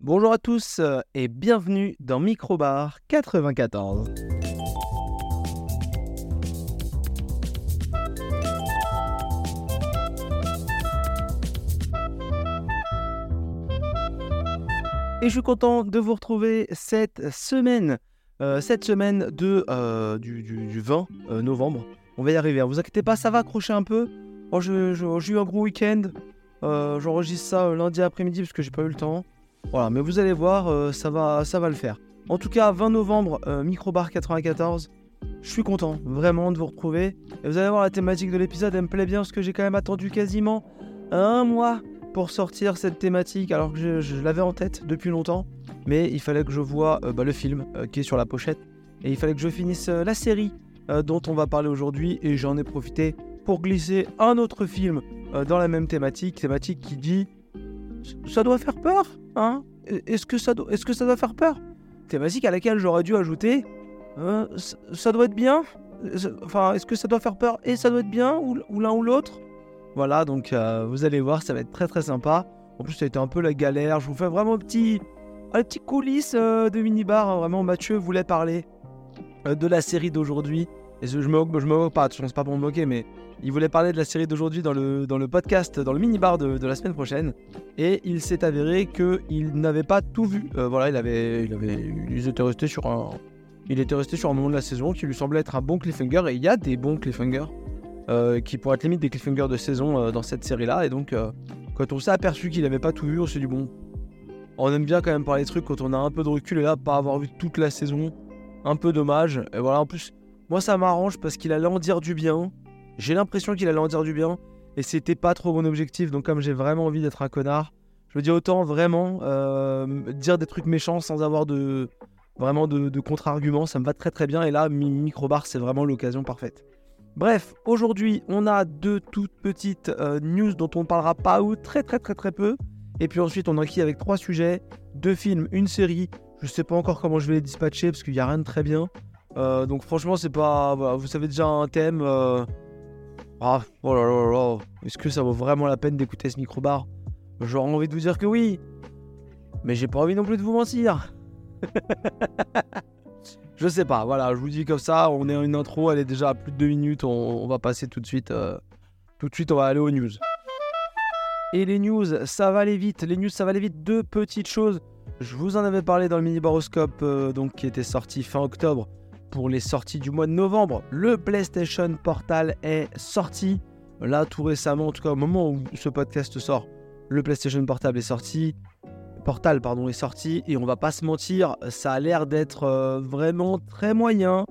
Bonjour à tous euh, et bienvenue dans Microbar 94. Et je suis content de vous retrouver cette semaine, euh, cette semaine de, euh, du, du- du 20 euh, novembre. On va y arriver, hein. vous inquiétez pas, ça va accrocher un peu. Oh, J'ai eu un gros week-end, j'enregistre ça lundi après-midi parce que j'ai pas eu le temps. Voilà, mais vous allez voir, euh, ça, va, ça va le faire. En tout cas, 20 novembre, euh, Microbar 94. Je suis content vraiment de vous retrouver. Et vous allez voir, la thématique de l'épisode, elle me plaît bien parce que j'ai quand même attendu quasiment un mois pour sortir cette thématique alors que je, l'avais en tête depuis longtemps. Mais il fallait que je voie euh, bah, le film euh, qui est sur la pochette. Et il fallait que je finisse la série dont on va parler aujourd'hui. Et j'en ai profité pour glisser un autre film dans la même thématique. Thématique qui dit Ça doit faire peur Hein? Est-ce que, ça est-ce que ça doit faire peur? Thématique à laquelle j'aurais dû ajouter euh, ça- doit être bien? Enfin, est-ce que ça doit faire peur et ça doit être bien Ou, ou l'un ou l'autre? Voilà, donc euh, vous allez voir, ça va être très très sympa. En plus, ça a été un peu la galère. Je vous fais vraiment un petit, un petit coulisses euh, de minibar. hein. Vraiment, Mathieu voulait parler euh, de la série d'aujourd'hui. Et je je me je me moque pas, attention, c'est pas pour me moquer, mais il voulait parler de la série d'aujourd'hui dans le, dans le podcast, dans le minibar de, la semaine prochaine. Et il s'est avéré qu'il n'avait pas tout vu. Euh, voilà, il avait, il avait, ils étaient restés sur un, il était resté sur un moment de la saison qui lui semblait être un bon cliffhanger. Et il y a des bons cliffhangers euh, qui pourraient être limite des cliffhangers de saison euh, dans cette série-là. Et donc, quand on s'est aperçu qu'il n'avait pas tout vu, on s'est dit bon, on aime bien quand même parler des trucs quand on a un peu de recul. Et là, pas avoir vu toute la saison, un peu dommage. Et voilà, en plus, moi ça m'arrange parce qu'il allait en dire du bien. J'ai l'impression qu'il allait en dire du bien. Et c'était pas trop mon objectif. Donc, comme j'ai vraiment envie d'être un connard, je me dis autant vraiment euh, dire des trucs méchants sans avoir de vraiment de, contre-arguments, ça me va très très bien. Et là, mi- Microbar, c'est vraiment l'occasion parfaite. Bref, aujourd'hui, on a deux toutes petites euh, news dont on ne parlera pas ou très très très très peu. Et puis ensuite, on enquille avec trois sujets deux films, une série. Je sais pas encore comment je vais les dispatcher parce qu'il n'y a rien de très bien. Euh, donc franchement, c'est pas. Voilà, vous savez déjà un thème. euh, Ah, oh là là là. Est-ce que ça vaut vraiment la peine d'écouter ce microbar? J'aurais envie de vous dire que oui. Mais j'ai pas envie non plus de vous mentir. je sais pas, voilà, je vous dis comme ça, on est en une intro, elle est déjà à plus de deux minutes, on, va passer tout de suite. euh, tout de suite, on va aller aux news. Et les news, ça va aller vite. Les news, ça va aller vite. Deux petites choses. Je vous en avais parlé dans le mini baroscope, donc qui était sorti fin octobre pour les sorties du mois de novembre. Le PlayStation Portal est sorti. Là, tout récemment, en tout cas au moment où ce podcast sort, le PlayStation Portable est sorti. Portal, pardon, est sorti. Et on va pas se mentir, ça a l'air d'être euh, vraiment très moyen.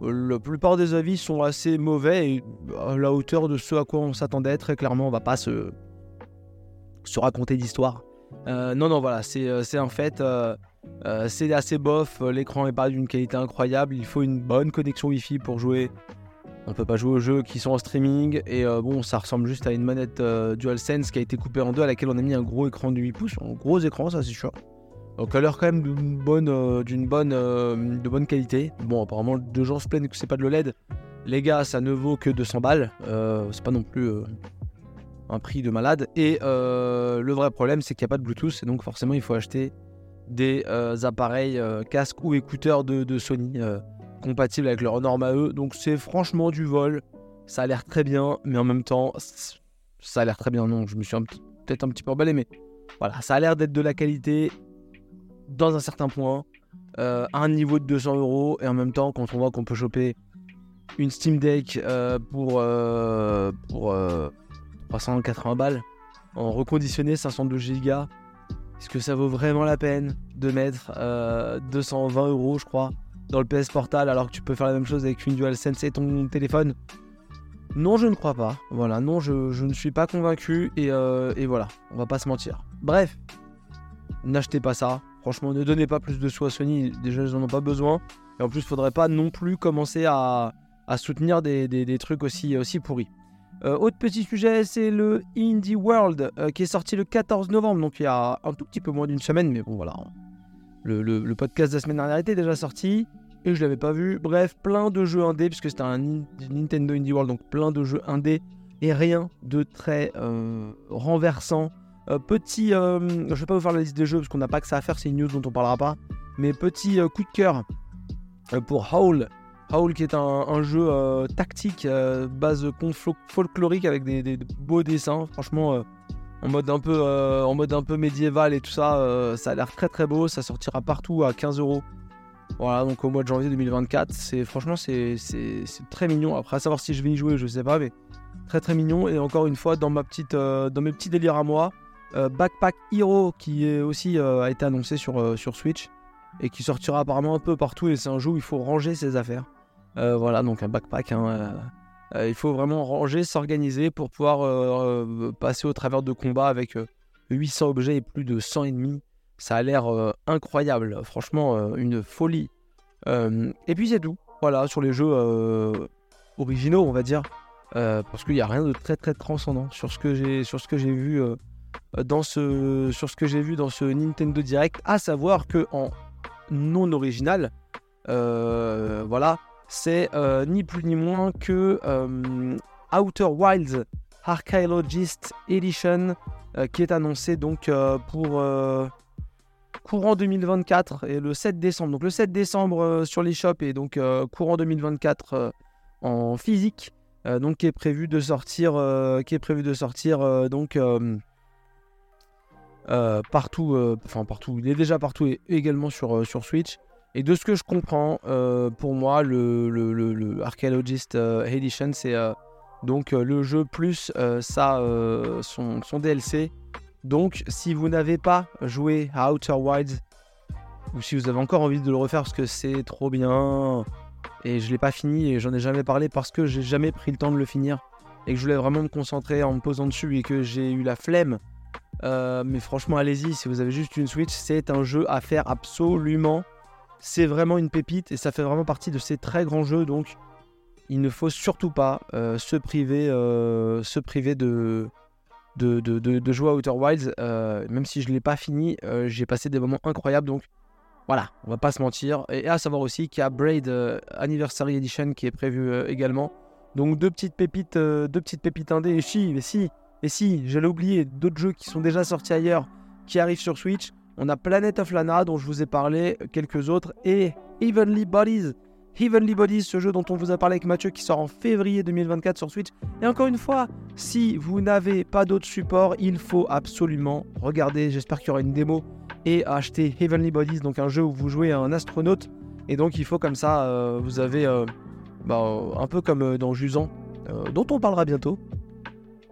La plupart des avis sont assez mauvais et à la hauteur de ce à quoi on s'attendait. Très clairement, on va pas se, se raconter d'histoire. Euh, non, non, voilà, c'est euh, c'est un fait. Euh, c'est assez bof. euh, L'écran est pas d'une qualité incroyable. Il faut une bonne connexion Wi-Fi pour jouer. On peut pas jouer aux jeux qui sont en streaming. Et euh, bon, ça ressemble juste à une manette DualSense qui a été coupée en deux, à laquelle on a mis un gros écran de 8 pouces. Un gros écran, ça c'est sûr. Donc, à l'air quand même d'une bonne, d'une bonne, de bonne qualité. Bon, apparemment, deux gens se plaignent que c'est pas de l'OLED. Les gars, ça ne vaut que 200 balles. C'est pas non plus un prix de malade. Et le vrai problème, c'est qu'il n'y a pas de Bluetooth. Et donc, forcément, il faut acheter des euh, appareils euh, casques ou écouteurs de, Sony euh, compatibles avec leurs normes à eux. Donc, c'est franchement du vol. Ça a l'air très bien, mais en même temps, ça a l'air très bien. Non, je me suis peut-être un petit peu emballé, mais voilà, ça a l'air d'être de la qualité dans un certain point, un niveau de 200 euros. Et en même temps, quand on voit qu'on peut choper une Steam Deck pour, euh, pour euh, 380 balles en reconditionné 512 Go, est-ce que ça vaut vraiment la peine de mettre euh, 220 euros, je crois, dans le PS Portal alors que tu peux faire la même chose avec une DualSense et ton téléphone? Non, je ne crois pas. Voilà, non, je, ne suis pas convaincu et, euh, et voilà, on va pas se mentir. Bref, n'achetez pas ça. Franchement, ne donnez pas plus de sous à Sony. Déjà, ils en ont pas besoin. Et en plus, faudrait pas non plus commencer à, soutenir des trucs aussi, aussi pourris. Euh, autre petit sujet, c'est le Indie World euh, qui est sorti le 14 novembre, donc il y a un tout petit peu moins d'une semaine, mais bon voilà. Le, podcast de la semaine dernière était déjà sorti et je l'avais pas vu. Bref, plein de jeux indés, puisque c'était un Nin- Nintendo Indie World, donc plein de jeux indés et rien de très euh, renversant petit, je vais pas vous faire la liste des jeux parce qu'on n'a pas que ça à faire, c'est une news dont on parlera pas. Mais petit coup de cœur pour Howl. Howl qui est un, jeu tactique base folklorique avec des, beaux dessins. Franchement, en mode un peu, en mode un peu médiéval et tout ça, ça a l'air très très beau. Ça sortira partout à 15 euros. Voilà, donc au mois de janvier 2024, c'est franchement c'est très mignon. Après à savoir si je vais y jouer, je sais pas, mais très très mignon. Et encore une fois, dans ma petite, euh, dans mes petits délires à moi, euh, Backpack Hero qui est aussi euh, a été annoncé sur sur Switch et qui sortira apparemment un peu partout. Et c'est un jeu où il faut ranger ses affaires. Voilà, donc un backpack. Hein, il faut vraiment ranger, s'organiser pour pouvoir passer au travers de combats avec 800 objets et plus de 100 ennemis. Ça a l'air euh, incroyable, franchement, euh, une folie. Euh, et puis c'est tout, voilà, sur les jeux originaux, on va dire, parce qu'il n'y a rien de très très transcendant sur ce que j'ai sur ce que j'ai vu dans ce sur ce que j'ai vu dans ce Nintendo Direct, à savoir que en non original, voilà, c'est ni plus ni moins que Outer Wilds Archaeologist Edition qui est annoncé donc pour courant 2024 et le 7 décembre. Donc le 7 décembre euh, sur les shops et donc euh, courant 2024 euh, en physique. donc qui est prévu de sortir, qui est prévu de sortir donc partout, enfin partout. Il est déjà partout et également sur sur Switch. Et de ce que je comprends, pour moi, le, Archaeologist Edition, c'est donc le jeu plus ça, son, son DLC donc, si vous n'avez pas joué à Outer Wilds, ou si vous avez encore envie de le refaire parce que c'est trop bien, et je l'ai pas fini et j'en ai jamais parlé parce que j'ai jamais pris le temps de le finir, et que je voulais vraiment me concentrer en me posant dessus et que j'ai eu la flemme. Euh, mais franchement, allez-y, si vous avez juste une Switch, c'est un jeu à faire absolument. C'est vraiment une pépite et ça fait vraiment partie de ces très grands jeux. Donc, il ne faut surtout pas euh, se priver, euh, de, de, de, jouer à Outer Wilds. Euh, même si je ne l'ai pas fini, j'ai passé des moments incroyables. Donc voilà, on va pas se mentir. Et à savoir aussi qu'il y a Braid Anniversary Edition qui est prévu également. Donc deux petites pépites, deux petites pépites indé. Et si, mais si, et si, j'allais oublier d'autres jeux qui sont déjà sortis ailleurs, qui arrivent sur Switch. On a Planet of Lana dont je vous ai parlé, quelques autres, et Evenly Bodies Heavenly Bodies, ce jeu dont on vous a parlé avec Mathieu qui sort en février 2024 sur Switch. Et encore une fois, si vous n'avez pas d'autres supports, il faut absolument regarder, j'espère qu'il y aura une démo, et acheter Heavenly Bodies, donc un jeu où vous jouez un astronaute. Et donc il faut comme ça, euh, vous avez euh, bah, un peu comme euh, dans Jusant, dont on parlera bientôt.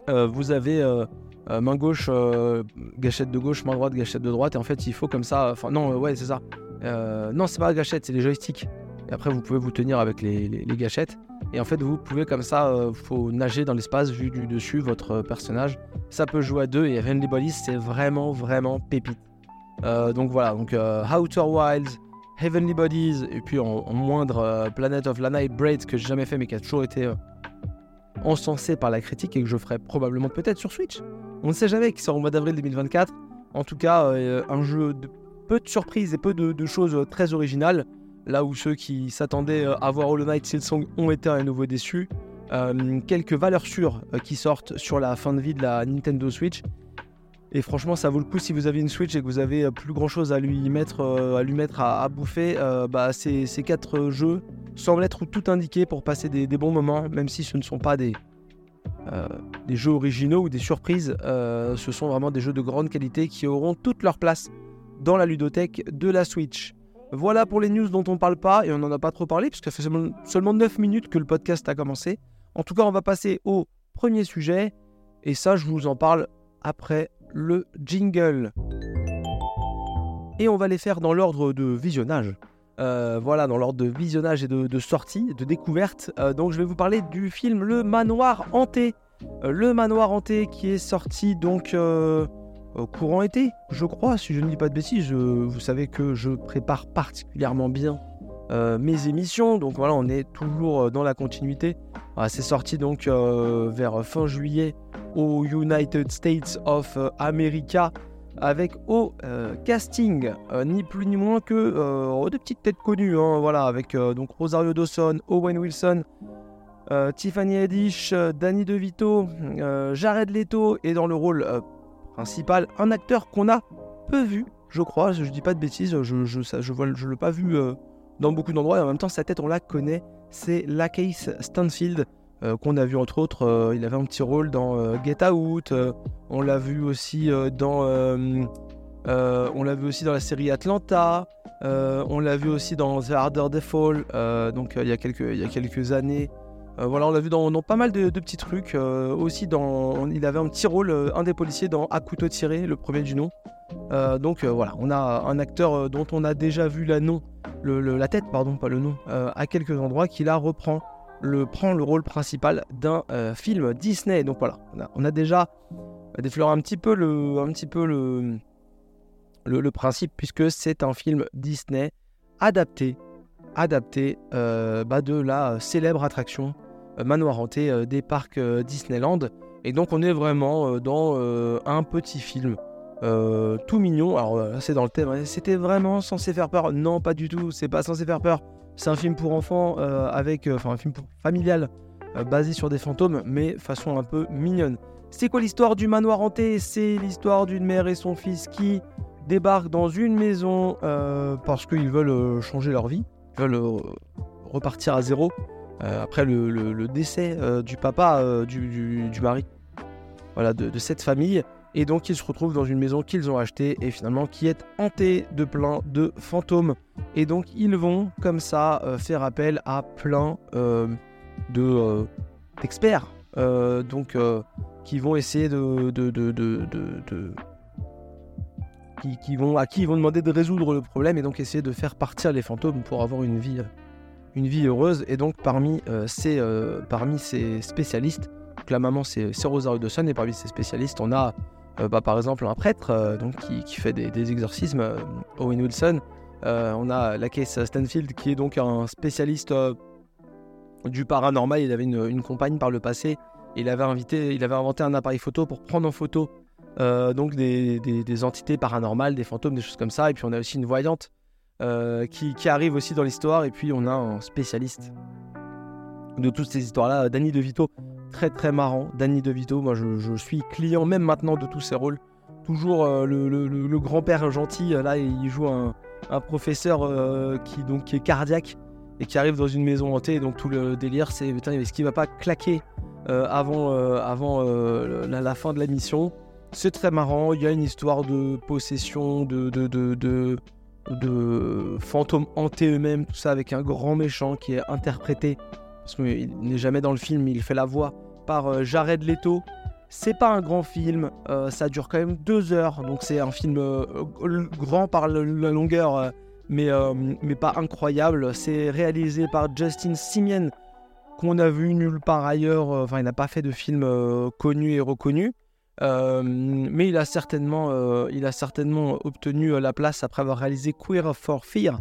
vous avez main gauche, gâchette de gauche, main droite, gâchette de droite. Et en fait, il faut comme ça. Enfin, non, ouais, c'est ça. non, c'est pas la gâchette, c'est les joysticks. Et après, vous pouvez vous tenir avec les, gâchettes. Et en fait, vous pouvez comme ça, euh, faut nager dans l'espace vu du dessus votre personnage. Ça peut jouer à deux et Heavenly Bodies, c'est vraiment, vraiment pépite. Euh, donc voilà, donc euh, Outer Wilds, Heavenly Bodies, et puis en, moindre Planet of Lana et Braid que j'ai jamais fait mais qui a toujours été encensé par la critique et que je ferai probablement peut-être sur Switch. On ne sait jamais, qui sort au mois d'avril 2024. En tout cas, un jeu de peu de surprises et peu de choses très originales. Là où ceux qui s'attendaient euh, à voir Hollow Knight Silsong ont été à nouveau déçus. Euh, quelques valeurs sûres euh, qui sortent sur la fin de vie de la Nintendo Switch. Et franchement, ça vaut le coup si vous avez une Switch et que vous avez plus grand chose à lui mettre à, lui mettre à, bouffer. bah, ces, quatre jeux semblent être tout indiqués pour passer des, bons moments, même si ce ne sont pas des, des jeux originaux ou des surprises. ce sont vraiment des jeux de grande qualité qui auront toute leur place dans la ludothèque de la Switch. Voilà pour les news dont on ne parle pas, et on n'en a pas trop parlé, puisque ça fait seulement 9 minutes que le podcast a commencé. En tout cas, on va passer au premier sujet, et ça, je vous en parle après le jingle. Et on va les faire dans l'ordre de visionnage. Euh, voilà, dans l'ordre de visionnage et de, sortie, de découverte. Euh, donc je vais vous parler du film Le Manoir Hanté. Euh, le Manoir Hanté qui est sorti donc courant été, je crois, si je ne dis pas de bêtises. vous savez que je prépare particulièrement bien mes émissions, donc voilà, on est toujours dans la continuité. Ah, c'est sorti donc vers fin juillet au United States of America avec au casting ni plus ni moins que des petites têtes connues, hein, voilà, avec donc Rosario Dawson, Owen Wilson, Tiffany Haddish, Danny DeVito, Jared Leto et dans le rôle principal, un acteur qu'on a peu vu, je crois, je dis pas de bêtises, je, je, ça, je, je l'ai pas vu euh, dans beaucoup d'endroits, et en même temps sa tête on la connaît, c'est Lakeith Stanfield, euh, qu'on a vu entre autres, euh, il avait un petit rôle dans Get Out, on l'a vu aussi dans... on l'a vu aussi dans la série Atlanta, on l'a vu aussi dans The Harder They Fall, donc il, y a quelques, il y a quelques années. voilà, on l'a vu dans, pas mal de, petits trucs. aussi, dans, il avait un petit rôle, un des policiers dans À tiré, le premier du nom. donc voilà, on a un acteur dont on a déjà vu la, nom, la tête, pardon, pas le nom, à quelques endroits, qui là reprend le, prend le rôle principal d'un film Disney. Donc voilà, on a, déjà défleuré un petit peu le, un petit peu le, le, principe, puisque c'est un film Disney adapté, adapté bah, de la célèbre attraction Manoir Hanté des parcs Disneyland. Et donc on est vraiment dans un petit film tout mignon. Alors c'est dans le thème, hein. c'était vraiment censé faire peur Non, pas du tout, c'est pas censé faire peur. C'est un film pour enfants avec, enfin un film familial basé sur des fantômes, mais façon un peu mignonne. C'est quoi l'histoire du manoir hanté? C'est l'histoire d'une mère et son fils qui débarquent dans une maison parce qu'ils veulent changer leur vie, ils veulent repartir à zéro après le, décès du papa du, mari voilà, de, cette famille. Et donc ils se retrouvent dans une maison qu'ils ont achetée et finalement qui est hantée de plein de fantômes. Et donc ils vont comme ça faire appel à plein de d'experts. donc qui vont essayer de, de, de qui, vont, à qui ils vont demander de résoudre le problème et donc essayer de faire partir les fantômes pour avoir une vie, une vie heureuse. Et donc parmi, euh, ces, euh, parmi ces spécialistes, donc la maman c'est Rosa Hudson et parmi ces spécialistes on a euh, bah, par exemple un prêtre donc, qui, fait des, exorcismes, Owen Wilson. on a la case Stanfield qui est donc un spécialiste du paranormal. Il avait une, une, compagne par le passé. Il avait, invité, il avait inventé un appareil photo pour prendre en photo euh, donc des, entités paranormales, des fantômes, des choses comme ça. Et puis on a aussi une voyante euh, qui, arrive aussi dans l'histoire. Et puis on a un spécialiste de toutes ces histoires-là, Danny DeVito. Très très marrant, Danny DeVito. Moi je, suis client même maintenant de tous ses rôles. Toujours euh, le, grand-père gentil. Là il joue un, professeur qui, donc, est cardiaque et qui arrive dans une maison hantée. Donc tout le délire c'est est-ce qu'il va pas claquer avant, la, fin de la mission? C'est très marrant, il y a une histoire de possession, de, de, fantômes hantés eux-mêmes, tout ça avec un grand méchant qui est interprété, parce qu'il n'est jamais dans le film, il fait la voix, par euh, Jared Leto. C'est pas un grand film, euh, ça dure quand même deux heures, donc c'est un film euh, grand par la longueur, mais, pas incroyable. C'est réalisé par Justin Simien, qu'on a vu nulle part ailleurs, enfin il n'a pas fait de film connu et reconnu. Mais il a certainement, il a certainement obtenu la place après avoir réalisé Queer for Fear.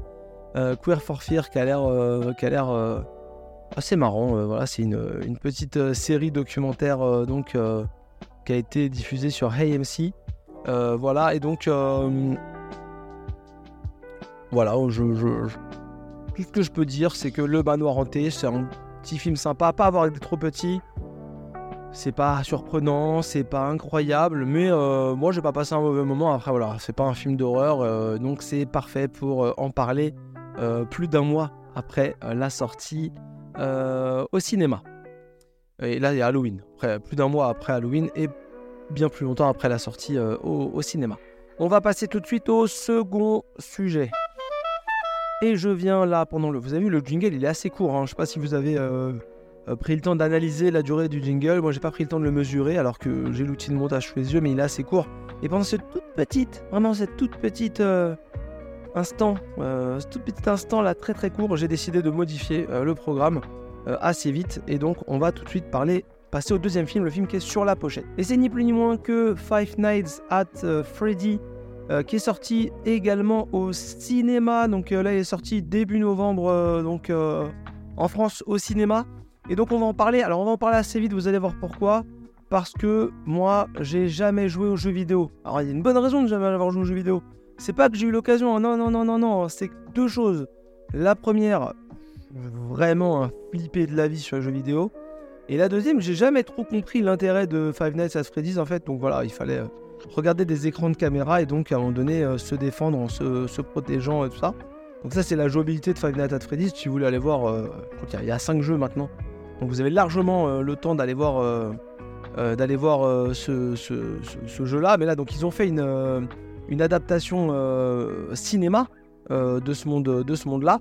Queer for Fear qui a l'air assez marrant. voilà, c'est une, petite série documentaire donc qui a été diffusée sur AMC. voilà, et donc voilà, je, tout ce que je peux dire, c'est que Le Manoir Hanté, c'est un petit film sympa, pas avoir été trop petit. C'est pas surprenant, c'est pas incroyable, mais euh, moi j'ai pas passé un mauvais moment. Après voilà, c'est pas un film d'horreur, euh, donc c'est parfait pour euh, en parler plus d'un mois après la sortie au cinéma. Et là il y a Halloween, après, plus d'un mois après Halloween et bien plus longtemps après la sortie au, cinéma. On va passer tout de suite au second sujet. Et je viens là pendant le. Vous avez vu le jingle, il est assez court. Hein. Je sais pas si vous avez euh, pris le temps d'analyser la durée du jingle. Moi, j'ai pas pris le temps de le mesurer alors que j'ai l'outil de montage sous les yeux, mais il est assez court. Et pendant cette toute petite, vraiment cette toute petite euh, instant, euh, ce tout petit instant là, très très court, j'ai décidé de modifier le programme assez vite. Et donc, on va tout de suite parler, passer au deuxième film, le film qui est sur la pochette. Et c'est ni plus ni moins que Five Nights at Freddy. qui est sorti également au cinéma, donc là il est sorti début novembre, donc en France au cinéma. Et donc on va en parler. Alors on va en parler assez vite, vous allez voir pourquoi. Parce que moi, j'ai jamais joué aux jeux vidéo. Alors il y a une bonne raison de jamais avoir joué aux jeux vidéo. C'est pas que j'ai eu l'occasion, non, non, non, non, non. C'est deux choses. La première, vraiment un flipper de la vie sur les jeux vidéo. Et la deuxième, j'ai jamais trop compris l'intérêt de Five Nights at Freddy's en fait. Donc voilà, il fallait, regarder des écrans de caméra et donc à un moment donné se défendre en se, protégeant et tout ça. Donc ça c'est la jouabilité de Five Nights at Freddy's. Si vous voulez aller voir, il y a 5 jeux maintenant. Donc vous avez largement le temps d'aller voir, d'aller voir ce, jeu-là. Mais là donc ils ont fait une, une adaptation cinéma de ce monde de ce monde-là.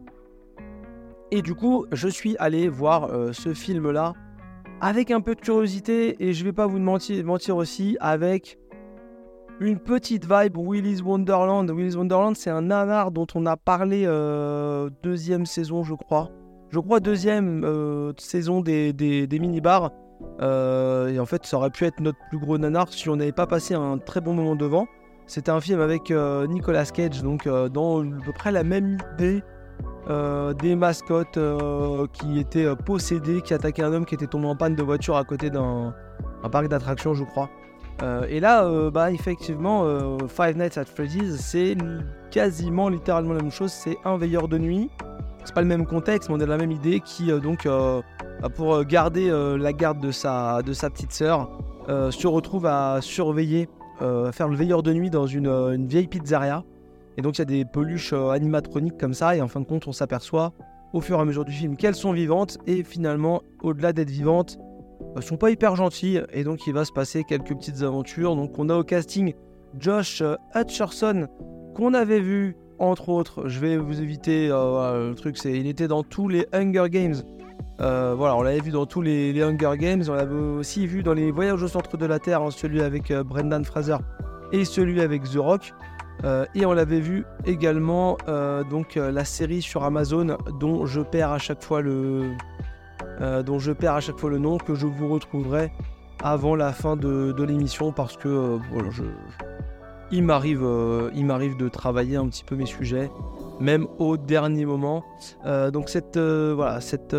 Et du coup, je suis allé voir ce film-là avec un peu de curiosité et je vais pas vous mentir, aussi avec une petite vibe Willy's Wonderland. Willy's Wonderland, c'est un nanar dont on a parlé euh, deuxième saison, je crois. Je crois deuxième euh, saison des, des, mini-bars. Euh, et en fait, ça aurait pu être notre plus gros nanar si on n'avait pas passé un très bon moment devant. C'était un film avec Nicolas Cage, donc dans à peu près la même idée euh, des mascottes euh, qui étaient euh, possédées, qui attaquaient un homme qui était tombé en panne de voiture à côté d'un parc d'attractions, je crois. et là, bah, effectivement, Five Nights at Freddy's, c'est quasiment littéralement la même chose. C'est un veilleur de nuit. C'est pas le même contexte, mais on a la même idée qui, donc, pour garder la garde de sa, de sa petite sœur, se retrouve à surveiller, faire le veilleur de nuit dans une, une vieille pizzeria. Et donc il y a des peluches euh, animatroniques comme ça, et en fin de compte, on s'aperçoit au fur et à mesure du film qu'elles sont vivantes, et finalement, au-delà d'être vivantes, elles sont pas hyper gentilles, et donc il va se passer quelques petites aventures. Donc on a au casting Josh euh, Hutcherson, qu'on avait vu, entre autres, je vais vous éviter, euh, le truc c'est, il était dans tous les Hunger Games. Voilà, on l'avait vu dans tous les, Hunger Games, on l'avait aussi vu dans les Voyages au centre de la Terre, hein, celui avec Brendan Fraser et celui avec The Rock. Euh, et on l'avait vu également euh, donc euh, la série sur Amazon dont je perds à chaque fois le nom que je vous retrouverai avant la fin de, l'émission parce que il m'arrive il m'arrive de travailler un petit peu mes sujets même au dernier moment donc cette voilà cette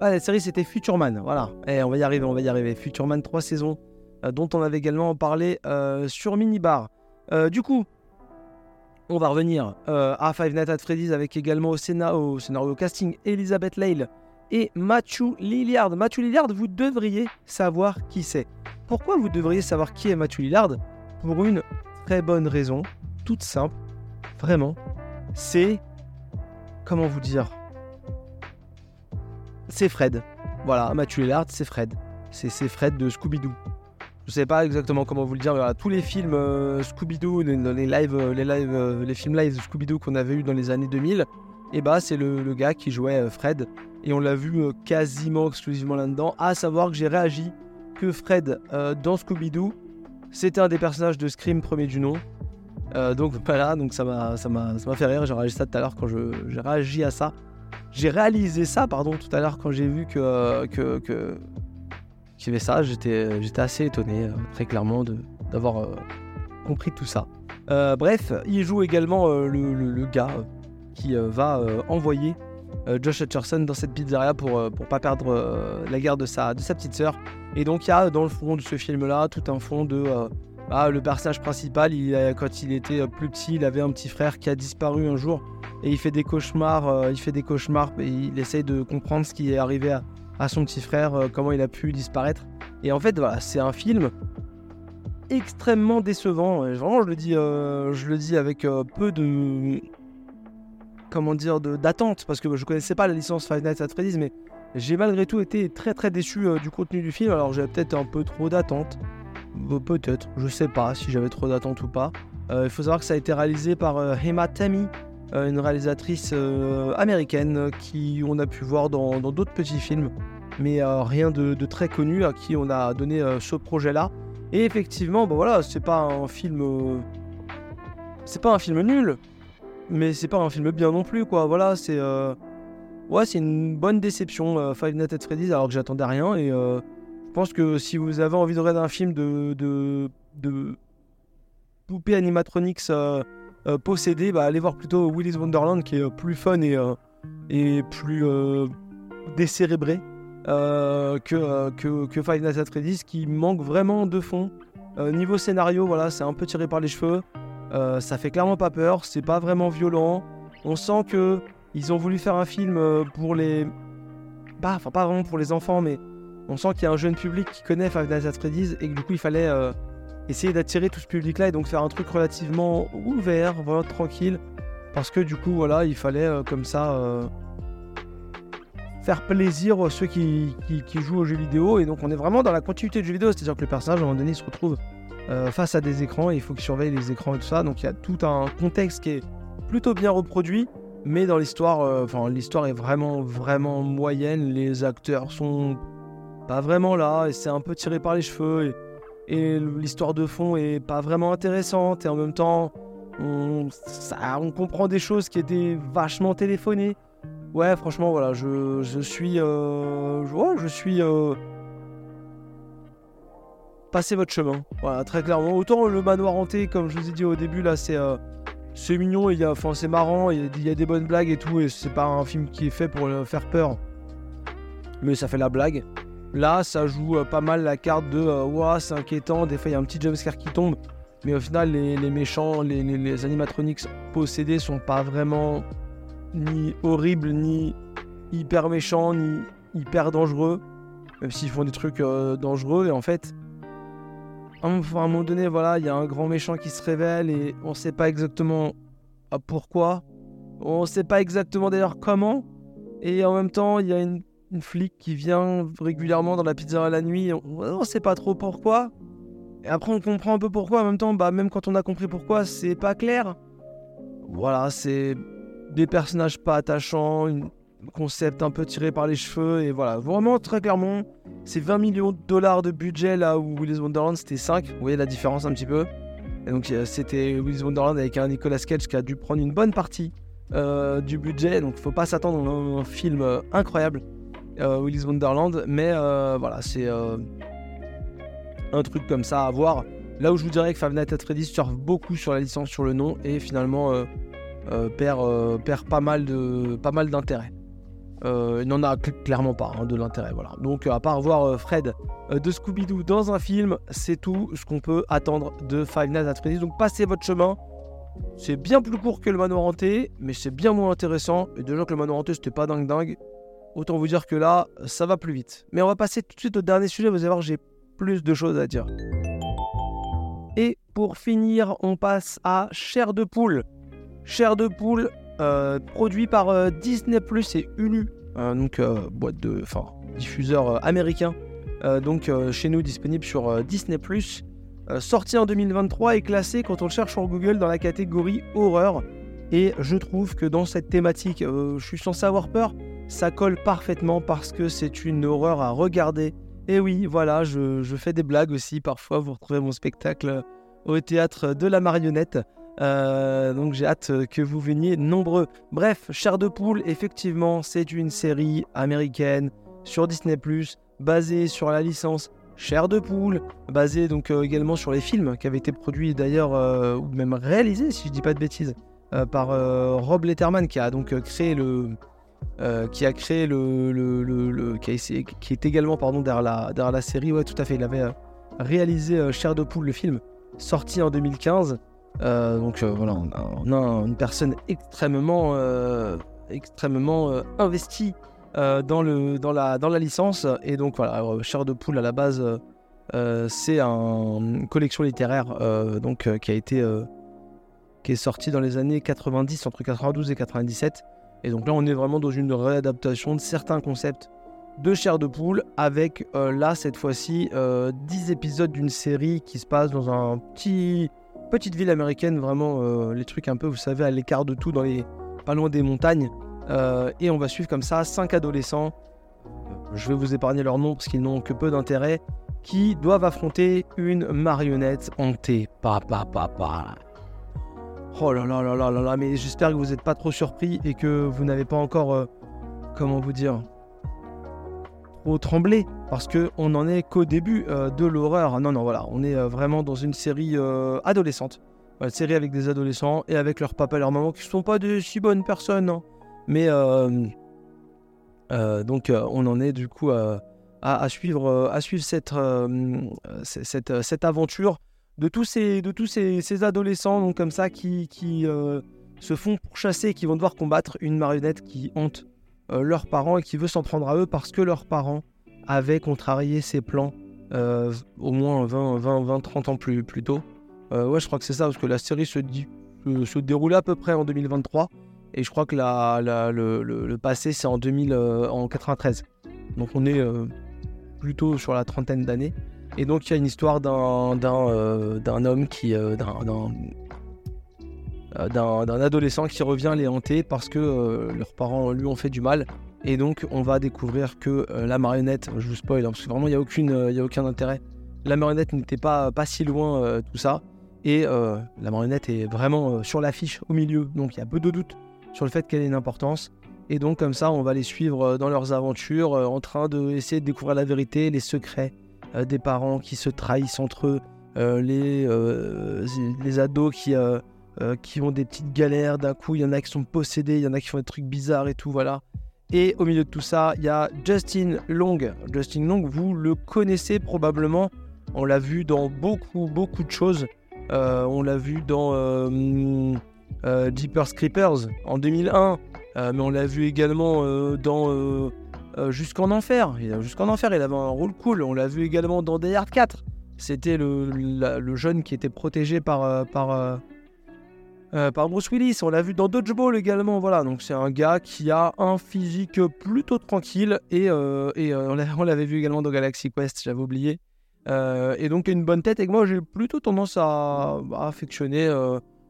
ah, la série c'était Futurman voilà et eh, on va y arriver on va y arriver Futurman 3 saisons euh, dont on avait également parlé euh, sur Minibar. Euh, du coup, on va revenir à Five Nights at Freddy's avec également au au scénario casting Elizabeth Lale et Matthew Lillard. Matthew Lillard, vous devriez savoir qui c'est. Pourquoi vous devriez savoir qui est Matthew Lillard? Pour une très bonne raison, toute simple, vraiment. C'est. Comment vous dire C'est Fred. Voilà, Matthew Lillard, c'est Fred. C'est Fred de Scooby-Doo je sais pas exactement comment vous le dire, mais tous les films euh, Scooby-Doo, les, les, live, euh, euh, les films live Scooby-Doo qu'on avait eu dans les années 2000, et bah c'est le, gars qui jouait Fred, et on l'a vu quasiment exclusivement là-dedans, à savoir que j'ai réagi que Fred dans Scooby-Doo, c'était un des personnages de Scream premier du nom. donc voilà, donc ça m'a ça m'a fait rire, j'ai réagi ça tout à l'heure quand j'ai réagi à ça. J'ai réalisé ça, pardon, tout à l'heure quand j'ai vu que, que, que qui fait ça, j'étais, j'étais assez étonné, euh, très clairement, d'avoir euh, compris tout ça. Euh, bref, il joue également le, gars qui va envoyer Josh Hutcherson dans cette pizzeria pour ne pas perdre la garde de sa, de sa petite sœur. Et donc il y a dans le fond de ce film-là tout un fond de... Ah, le personnage principal, quand il était plus petit, il avait un petit frère qui a disparu un jour et il fait des cauchemars. il fait des cauchemars et il essaye de comprendre ce qui est arrivé à, à son petit frère, euh, comment il a pu disparaître. Et en fait, voilà, c'est un film extrêmement décevant. Et vraiment, je le dis, euh, je le dis avec euh, peu de. Comment dire D'attente, parce que je connaissais pas la licence Five Nights at mais j'ai malgré tout été très très déçu du contenu du film. Alors j'avais peut-être un peu trop d'attente. Peut-être, je sais pas si j'avais trop d'attente ou pas. Il faut savoir que ça a été réalisé par Hema Tammy, euh, une réalisatrice euh, américaine qui on a pu voir dans d'autres petits films, mais euh, rien de, très connu à qui on a donné ce projet-là. Et effectivement, bah voilà, c'est pas un film, c'est pas un film nul, mais c'est pas un film bien non plus, quoi. Voilà, c'est ouais, c'est une bonne déception, Five Nights at Freddy's, alors que j'attendais rien. Et je pense que si vous avez envie de regarder un film de, de, de poupées animatronics euh, possédé, bah, allez voir plutôt Willy's Wonderland qui est euh, plus fun et, euh, et plus décérébré que, que, que, Five Nights at Freddy's qui manque vraiment de fond. niveau scénario, voilà, c'est un peu tiré par les cheveux. Ça fait clairement pas peur, c'est pas vraiment violent. On sent que ils ont voulu faire un film pour les. Bah, enfin, pas vraiment pour les enfants, mais on sent qu'il y a un jeune public qui connaît Five Nights at Freddy's et que du coup il fallait essayer d'attirer tout ce public là et donc faire un truc relativement ouvert, voilà, tranquille. Parce que du coup voilà, il fallait comme ça faire plaisir à ceux qui, jouent aux jeux vidéo. Et donc on est vraiment dans la continuité du jeu vidéo, c'est-à-dire que le personnage à un moment donné se retrouve euh, face à des écrans il faut qu'il surveille les écrans et tout ça. Donc il y a tout un contexte qui est plutôt bien reproduit. Mais dans l'histoire, euh, enfin l'histoire est vraiment vraiment moyenne. Les acteurs sont pas vraiment là et c'est un peu tiré par les cheveux et, l'histoire de fond est pas vraiment intéressante et en même temps on, ça, on comprend des choses qui étaient vachement téléphonées. Ouais, franchement, voilà, je, je suis. Euh, je suis. Euh, passez votre chemin. Voilà, très clairement. Autant le manoir hanté, comme je vous ai dit au début, là, c'est. Euh, c'est mignon, il y a, enfin, c'est marrant, il y, a, des bonnes blagues et tout, et c'est pas un film qui est fait pour faire peur. Mais ça fait la blague. Là, ça joue pas mal la carte de Ouah, c'est inquiétant, des fois il y a un petit jumpscare qui tombe. Mais au final, les, méchants, les, les, animatronics possédés sont pas vraiment ni horrible, ni hyper méchant, ni hyper dangereux. Même s'ils font des trucs euh, dangereux. Et en fait, à un moment donné, voilà, il y a un grand méchant qui se révèle et on sait pas exactement ah, pourquoi. On sait pas exactement d'ailleurs comment. Et en même temps, il y a une, flic qui vient régulièrement dans la pizzeria la nuit. On, on sait pas trop pourquoi. Et après, on comprend un peu pourquoi. En même temps, bah, même quand on a compris pourquoi, c'est pas clair. Voilà, c'est des personnages pas attachants, concept un peu tiré par les cheveux, et voilà, vraiment très clairement, c'est 20 millions de dollars de budget là où Willy's Wonderland c'était 5, vous voyez la différence un petit peu. Et donc euh, c'était Willy's Wonderland avec un Nicolas Cage qui a dû prendre une bonne partie euh, du budget, donc faut pas s'attendre à un, film euh, incroyable, Willy's Wonderland, mais voilà, c'est un truc comme ça à voir. Là où je vous dirais que Five Nights at Freddy's beaucoup sur la licence, sur le nom, et finalement perd, perd pas mal d'intérêt. Euh, il n'en a clairement pas hein, de l'intérêt. Voilà. Donc, à part voir Fred de Scooby-Doo dans un film, c'est tout ce qu'on peut attendre de Five Nights at Freddy's. Donc, passez votre chemin. C'est bien plus court que le manoir hanté, mais c'est bien moins intéressant. Et déjà que le manoir hanté, c'était pas dingue dingue. Autant vous dire que là, ça va plus vite. Mais on va passer tout de suite au dernier sujet. Vous allez voir, j'ai plus de choses à dire. Et pour finir, on passe à Chair de poule. Chair de poule, euh, produit par euh, Disney Plus et Hulu, euh, donc boîte de, enfin diffuseur américain, donc chez nous disponible sur Disney Plus. sorti en 2023 et classé quand on le cherche sur Google dans la catégorie horreur. Et je trouve que dans cette thématique, je suis censé avoir peur, ça colle parfaitement parce que c'est une horreur à regarder. Et oui, voilà, je, je, fais des blagues aussi. Parfois, vous retrouvez mon spectacle au théâtre de la marionnette. Euh, donc j'ai hâte que vous veniez nombreux. Bref, Chair de poule, effectivement, c'est une série américaine sur Disney ⁇ basée sur la licence Chair de poule, basée donc euh, également sur les films qui avaient été produits d'ailleurs, euh, ou même réalisés, si je dis pas de bêtises, par Rob Letterman qui a donc créé le... qui a créé le, qui, est également pardon derrière la, derrière la série. Ouais tout à fait. Il avait réalisé Chair de poule le film sorti en 2015 euh, donc euh, voilà, on a, une personne extrêmement, euh, extrêmement investie dans, le, dans, la, dans la licence. Et donc voilà, Chair de Poule à la base, c'est une collection littéraire donc, qui a été qui est sortie dans les années 90, entre 92 et 97. Et donc là, on est vraiment dans une réadaptation de certains concepts de chair de poule avec là cette fois-ci 10 épisodes d'une série qui se passe dans un petit petite ville américaine, vraiment euh, les trucs un peu, vous savez, à l'écart de tout, dans les pas loin des montagnes. Euh, et on va suivre comme ça cinq adolescents. Euh, je vais vous épargner leurs noms parce qu'ils n'ont que peu d'intérêt, qui doivent affronter une marionnette hantée. Pa pa pa pa. Oh là là là là là là, mais j'espère que vous n'êtes pas trop surpris et que vous n'avez pas encore, comment vous dire, trop tremblé parce qu'on n'en est qu'au début euh, de l'horreur. Non, non, voilà, on est euh, vraiment dans une série euh, adolescente. Une série avec des adolescents et avec leur papa et leur maman qui ne sont pas de si bonnes personnes. Hein. Mais donc on en est du coup à, suivre, à suivre cette, cette, cette, aventure de tous ces, de tous ces, adolescents donc comme ça qui, qui se font pourchasser et qui vont devoir combattre une marionnette qui hante leurs parents et qui veut s'en prendre à eux parce que leurs parents avait contrarié ses plans au moins 20, 20, 20, 30 ans plus, plus tôt. ouais, je crois que c'est ça, parce que la série se, dit, se déroule à peu près en 2023. Et je crois que la, le, passé, c'est en, 2000, en 93. Donc on est plutôt sur la trentaine d'années. Et donc il y a une histoire d'un, d'un, homme qui... d'un, d'un, adolescent qui revient les hanter parce que leurs parents lui ont fait du mal. Et donc on va découvrir que la marionnette, je vous spoil, hein, parce que vraiment il n'y a, y a aucun intérêt. La marionnette n'était pas, pas si loin tout ça. Et la marionnette est vraiment sur l'affiche au milieu. Donc il y a peu de doute sur le fait qu'elle ait une importance. Et donc comme ça, on va les suivre euh, dans leurs aventures, euh, en train de, de découvrir la vérité, les secrets euh, des parents qui se trahissent entre eux, les, les ados qui, qui ont des petites galères. D'un coup, il y en a qui sont possédés, il y en a qui font des trucs bizarres et tout, voilà. Et au milieu de tout ça, il y a Justin Long. Justin Long, vous le connaissez probablement. On l'a vu dans beaucoup, beaucoup de choses. on l'a vu dans euh, Jeepers Creepers en 2001, euh, mais on l'a vu également euh, dans Jusqu'en Enfer. Jusqu'en Enfer, il avait un rôle cool. On l'a vu également dans Die Hard 4. C'était le, jeune qui était protégé par, par Bruce Willis. On l'a vu dans Dodgeball également. Voilà, donc c'est un gars qui a un physique plutôt tranquille et, et on l'avait vu également dans Galaxy Quest, j'avais oublié. et donc une bonne tête et moi j'ai plutôt tendance à, affectionner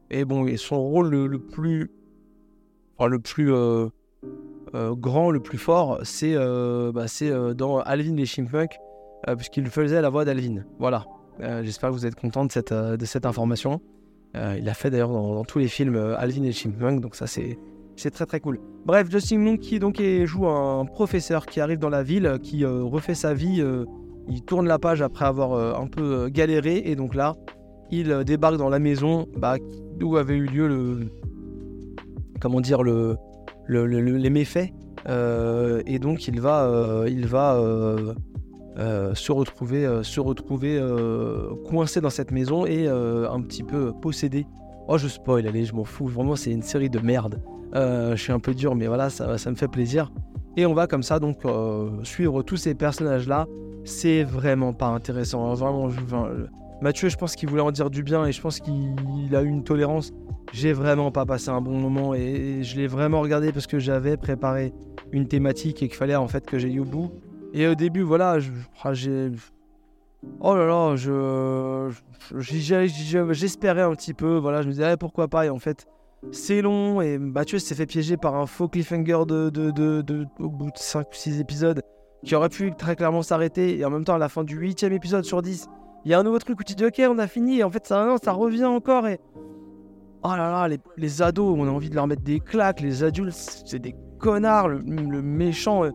et bon, son rôle le, plus, le plus euh, euh, grand, le plus fort, c'est euh, bah, dans Alvin les Chipmunks, puisqu'il faisait la voix d'Alvin. Voilà. J'espère que vous êtes content de cette information. Il a fait d'ailleurs dans, tous les films Alvin et les Chipmunks, donc ça c'est très très cool. Bref, Justin Long qui donc joue un professeur qui arrive dans la ville, qui refait sa vie, il tourne la page après avoir un peu galéré, et donc là, il débarque dans la maison bah, où avait eu lieu le. Comment dire, le, les méfaits. Euh, et donc il va, euh, il va euh, se retrouver, se retrouver coincé dans cette maison et un petit peu possédé. Oh, je spoil, allez, je m'en fous. Vraiment, c'est une série de merde. je suis un peu dur, mais voilà, ça, me fait plaisir. Et on va comme ça donc suivre tous ces personnages-là. C'est vraiment pas intéressant. Hein. Vraiment, Mathieu, je pense qu'il voulait en dire du bien et je pense qu'il a eu une tolérance. J'ai vraiment pas passé un bon moment et je l'ai vraiment regardé parce que j'avais préparé une thématique et qu'il fallait en fait que j'aille au bout. Et au début, voilà, ah, j'ai. Oh là là, je. J'espérais un petit peu, voilà, je me disais, eh, pourquoi pas, et en fait, c'est long, et Mathieu s'est fait piéger par un faux cliffhanger de, de, de, au bout de 5 ou 6 épisodes qui aurait pu très clairement s'arrêter, et en même temps, à la fin du 8 épisode sur 10, il y a un nouveau truc où tu dis ok on a fini et en fait ça, ça revient encore et oh là là les, les, ados on a envie de leur mettre des claques les adultes c'est des connards le, méchant euh,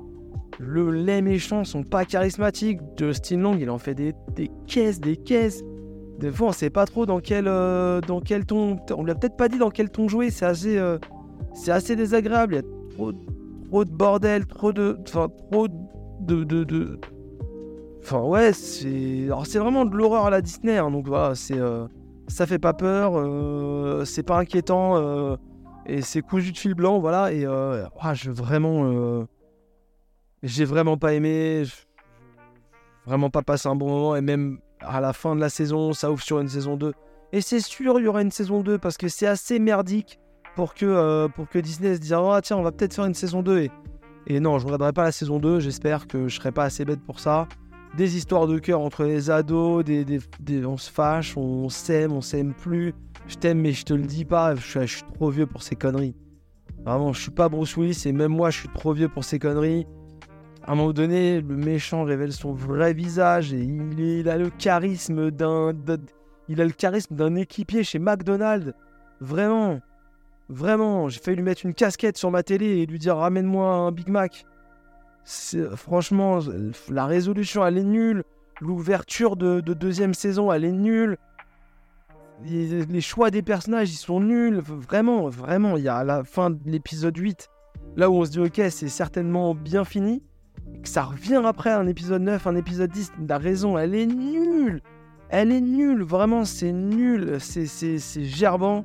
le, les méchants sont pas charismatiques. Justin Long il en fait des, caisses des caisses. Des fois on sait pas trop dans quel euh, dans quel ton on lui a peut-être pas dit dans quel ton jouer. C'est assez euh, c'est assez désagréable. Il y a trop, trop de bordel trop de enfin trop de, de, de Enfin ouais, c'est alors c'est vraiment de l'horreur à la Disney, hein, donc voilà, c'est euh, ça fait pas peur, euh, c'est pas inquiétant euh, et c'est cousu de fil blanc, voilà. Et ah, je vraiment, j'ai vraiment pas aimé, vraiment pas passé un bon moment et même à la fin de la saison, ça ouvre sur une saison 2. Et c'est sûr, il y aura une saison 2 parce que c'est assez merdique pour que, pour que Disney se dise Ah, tiens, on va peut-être faire une saison 2. Et, et non, je regarderai pas la saison 2. J'espère que je serai pas assez bête pour ça des histoires de cœur entre les ados, on se fâche, on s'aime, on s'aime plus. Je t'aime, mais je te le dis pas, je suis, trop vieux pour ces conneries. Vraiment, je suis pas Bruce Willis et même moi, je suis trop vieux pour ces conneries. À un moment donné, le méchant révèle son vrai visage et il, a le charisme d'un, il a le charisme d'un équipier chez McDonald's. Vraiment, vraiment, j'ai failli lui mettre une casquette sur ma télé et lui dire ramène-moi un Big Mac franchement, la résolution, elle est nulle. L'ouverture de, deuxième saison, elle est nulle. Les, choix des personnages, ils sont nuls. Vraiment, vraiment, il y a à la fin de l'épisode 8, là où on se dit, ok, c'est certainement bien fini. Que ça revient après un épisode 9, un épisode 10. La raison, elle est nulle. Elle est nulle, vraiment, c'est nul. C'est gerbant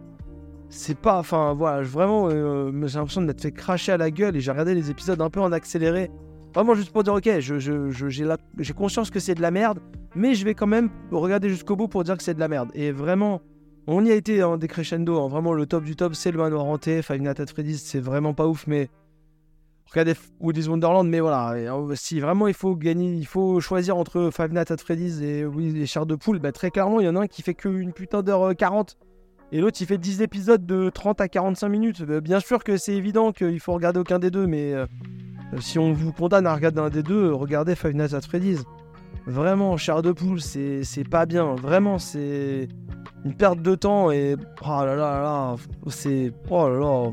c'est pas. Enfin, voilà, vraiment, euh, j'ai l'impression de m'être fait cracher à la gueule et j'ai regardé les épisodes un peu en accéléré Vraiment juste pour dire, ok, j'ai conscience que c'est de la merde, mais je vais quand même regarder jusqu'au bout pour dire que c'est de la merde. Et vraiment, on y a été en hein, décrescendo. Hein. Vraiment, le top du top, c'est le manoir hanté. Five Nights Freddy's, c'est vraiment pas ouf, mais regardez Woody's Wonderland. Mais voilà, euh, si vraiment il faut gagner, il faut choisir entre Five Nights at Freddy's et les chars de poule, bah, très clairement, il y en a un qui fait qu'une putain d'heure 40 et l'autre il fait 10 épisodes de 30 à 45 minutes. Bah, bien sûr que c'est évident qu'il faut regarder aucun des deux, mais euh, si on vous condamne à regarder un des deux, regardez Five Nights at Freddy's. Vraiment, chair de poule, c'est pas bien. Vraiment, c'est une perte de temps et. Oh là là là, c'est. Oh là là.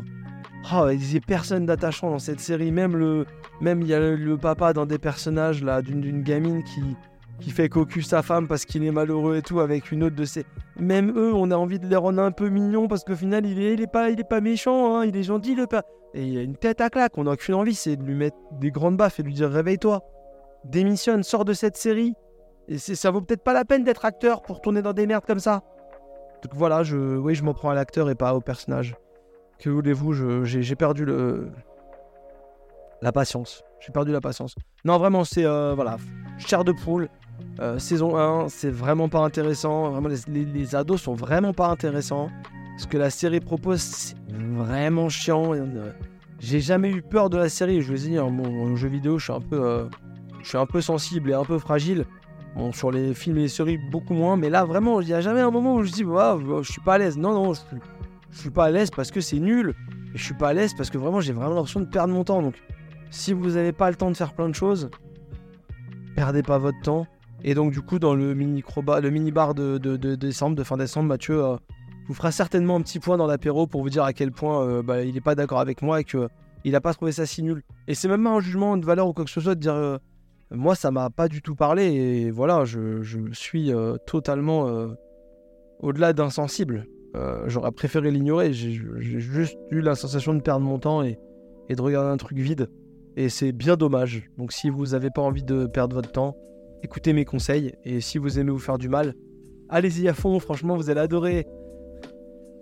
Oh, il y a personne d'attachant dans cette série. Même le, même il y a le, papa dans des personnages là, d'une gamine qui, qui fait cocu sa femme parce qu'il est malheureux et tout avec une autre de ses. Même eux, on a envie de les rendre un peu mignons parce qu'au final, il est, il est pas, il est pas méchant, hein, il est gentil le père. Et il a une tête à claque. On n'a aucune envie, c'est de lui mettre des grandes baffes et de lui dire réveille-toi, démissionne, sors de cette série. Et ça vaut peut-être pas la peine d'être acteur pour tourner dans des merdes comme ça. Donc voilà, je, oui, je m'en prends à l'acteur et pas au personnage. Que voulez-vous, j'ai perdu le la patience. J'ai perdu la patience. Non, vraiment, c'est euh, voilà, chair de poule. Euh, saison 1, c'est vraiment pas intéressant. Vraiment, les, ados sont vraiment pas intéressants. Ce que la série propose, c'est vraiment chiant. Euh, j'ai jamais eu peur de la série. Je vous dis, mon, jeu vidéo, je suis un peu, je suis un peu sensible et un peu fragile. Bon, sur les films et les séries, beaucoup moins. Mais là, vraiment, il n'y a jamais un moment où je dis, bah, je suis pas à l'aise. Non, non, je, je suis pas à l'aise parce que c'est nul. Et je suis pas à l'aise parce que vraiment, j'ai vraiment l'impression de perdre mon temps. Donc, si vous n'avez pas le temps de faire plein de choses, perdez pas votre temps. Et donc, du coup, dans le mini, le mini bar de, décembre, de fin décembre, Mathieu euh, vous fera certainement un petit point dans l'apéro pour vous dire à quel point euh, bah, il n'est pas d'accord avec moi et qu'il n'a pas trouvé ça si nul. Et c'est même pas un jugement de valeur ou quoi que ce soit de dire. Euh, moi, ça m'a pas du tout parlé et voilà, je, suis euh, totalement euh, au-delà d'insensible. Euh, j'aurais préféré l'ignorer. J'ai juste eu la sensation de perdre mon temps et, de regarder un truc vide. Et c'est bien dommage. Donc, si vous n'avez pas envie de perdre votre temps, écoutez mes conseils. Et si vous aimez vous faire du mal, allez-y à fond. Franchement, vous allez adorer.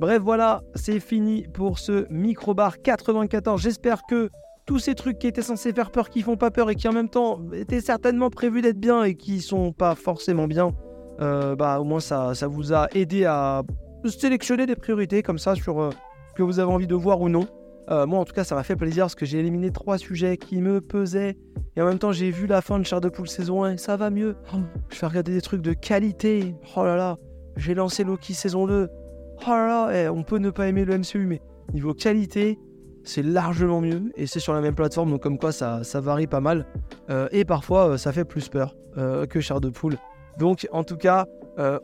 Bref, voilà, c'est fini pour ce microbar 94. J'espère que tous ces trucs qui étaient censés faire peur, qui font pas peur et qui en même temps étaient certainement prévus d'être bien et qui sont pas forcément bien, euh, bah au moins ça, ça vous a aidé à sélectionner des priorités comme ça sur euh, ce que vous avez envie de voir ou non. Euh, moi en tout cas ça m'a fait plaisir parce que j'ai éliminé trois sujets qui me pesaient et en même temps j'ai vu la fin de Char de Poule saison 1 et ça va mieux. je vais regarder des trucs de qualité. Oh là là, j'ai lancé Loki saison 2. Oh là là, eh, on peut ne pas aimer le MCU mais niveau qualité, c'est largement mieux et c'est sur la même plateforme, donc comme quoi ça, ça varie pas mal. Euh, et parfois, ça fait plus peur que Char de Poule. Donc en tout cas,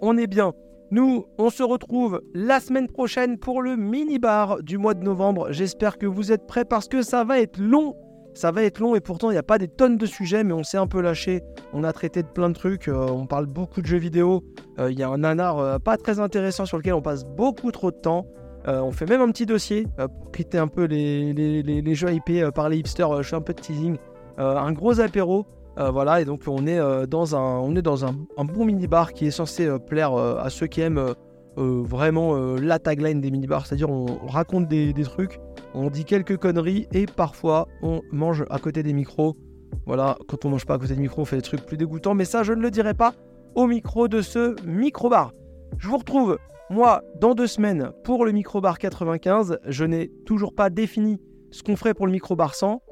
on est bien. Nous, on se retrouve la semaine prochaine pour le mini-bar du mois de novembre. J'espère que vous êtes prêts parce que ça va être long. Ça va être long et pourtant il n'y a pas des tonnes de sujets, mais on s'est un peu lâché. On a traité de plein de trucs. on parle beaucoup de jeux vidéo. Il y a un nanar pas très intéressant sur lequel on passe beaucoup trop de temps. Euh, on fait même un petit dossier euh, pour quitter un peu les, jeux IP euh, par les hipsters. je fais un peu de teasing. un gros apéro. Voilà, et donc on est dans un, on est dans un, bon mini-bar qui est censé plaire à ceux qui aiment vraiment la tagline des mini-bars. C'est-à-dire on, raconte des, trucs, on dit quelques conneries et parfois on mange à côté des micros. Voilà, quand on mange pas à côté des micros, on fait des trucs plus dégoûtants. Mais ça, je ne le dirai pas au micro de ce micro-bar. Je vous retrouve moi, dans deux semaines, pour le microbar 95, je n'ai toujours pas défini ce qu'on ferait pour le microbar 100,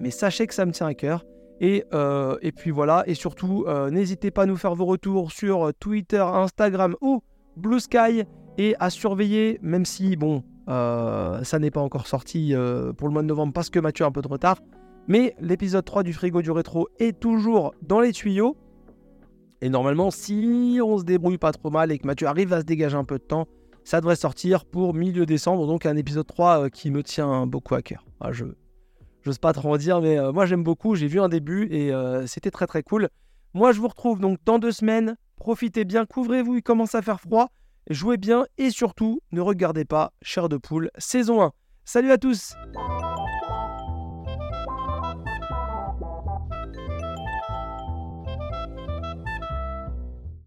mais sachez que ça me tient à cœur. Et, euh, et puis voilà, et surtout, euh, n'hésitez pas à nous faire vos retours sur Twitter, Instagram ou Blue Sky, et à surveiller, même si, bon, euh, ça n'est pas encore sorti pour le mois de novembre parce que Mathieu a un peu de retard, mais l'épisode 3 du frigo du rétro est toujours dans les tuyaux. Et normalement, si on se débrouille pas trop mal et que Mathieu arrive à se dégager un peu de temps, ça devrait sortir pour milieu décembre. Donc un épisode 3 euh, qui me tient beaucoup à cœur. Ah, je n'ose pas trop en dire, mais euh, moi j'aime beaucoup. J'ai vu un début et euh, c'était très très cool. Moi je vous retrouve donc dans deux semaines. Profitez bien, couvrez-vous, il commence à faire froid. Jouez bien et surtout, ne regardez pas Cher de Poule saison 1. Salut à tous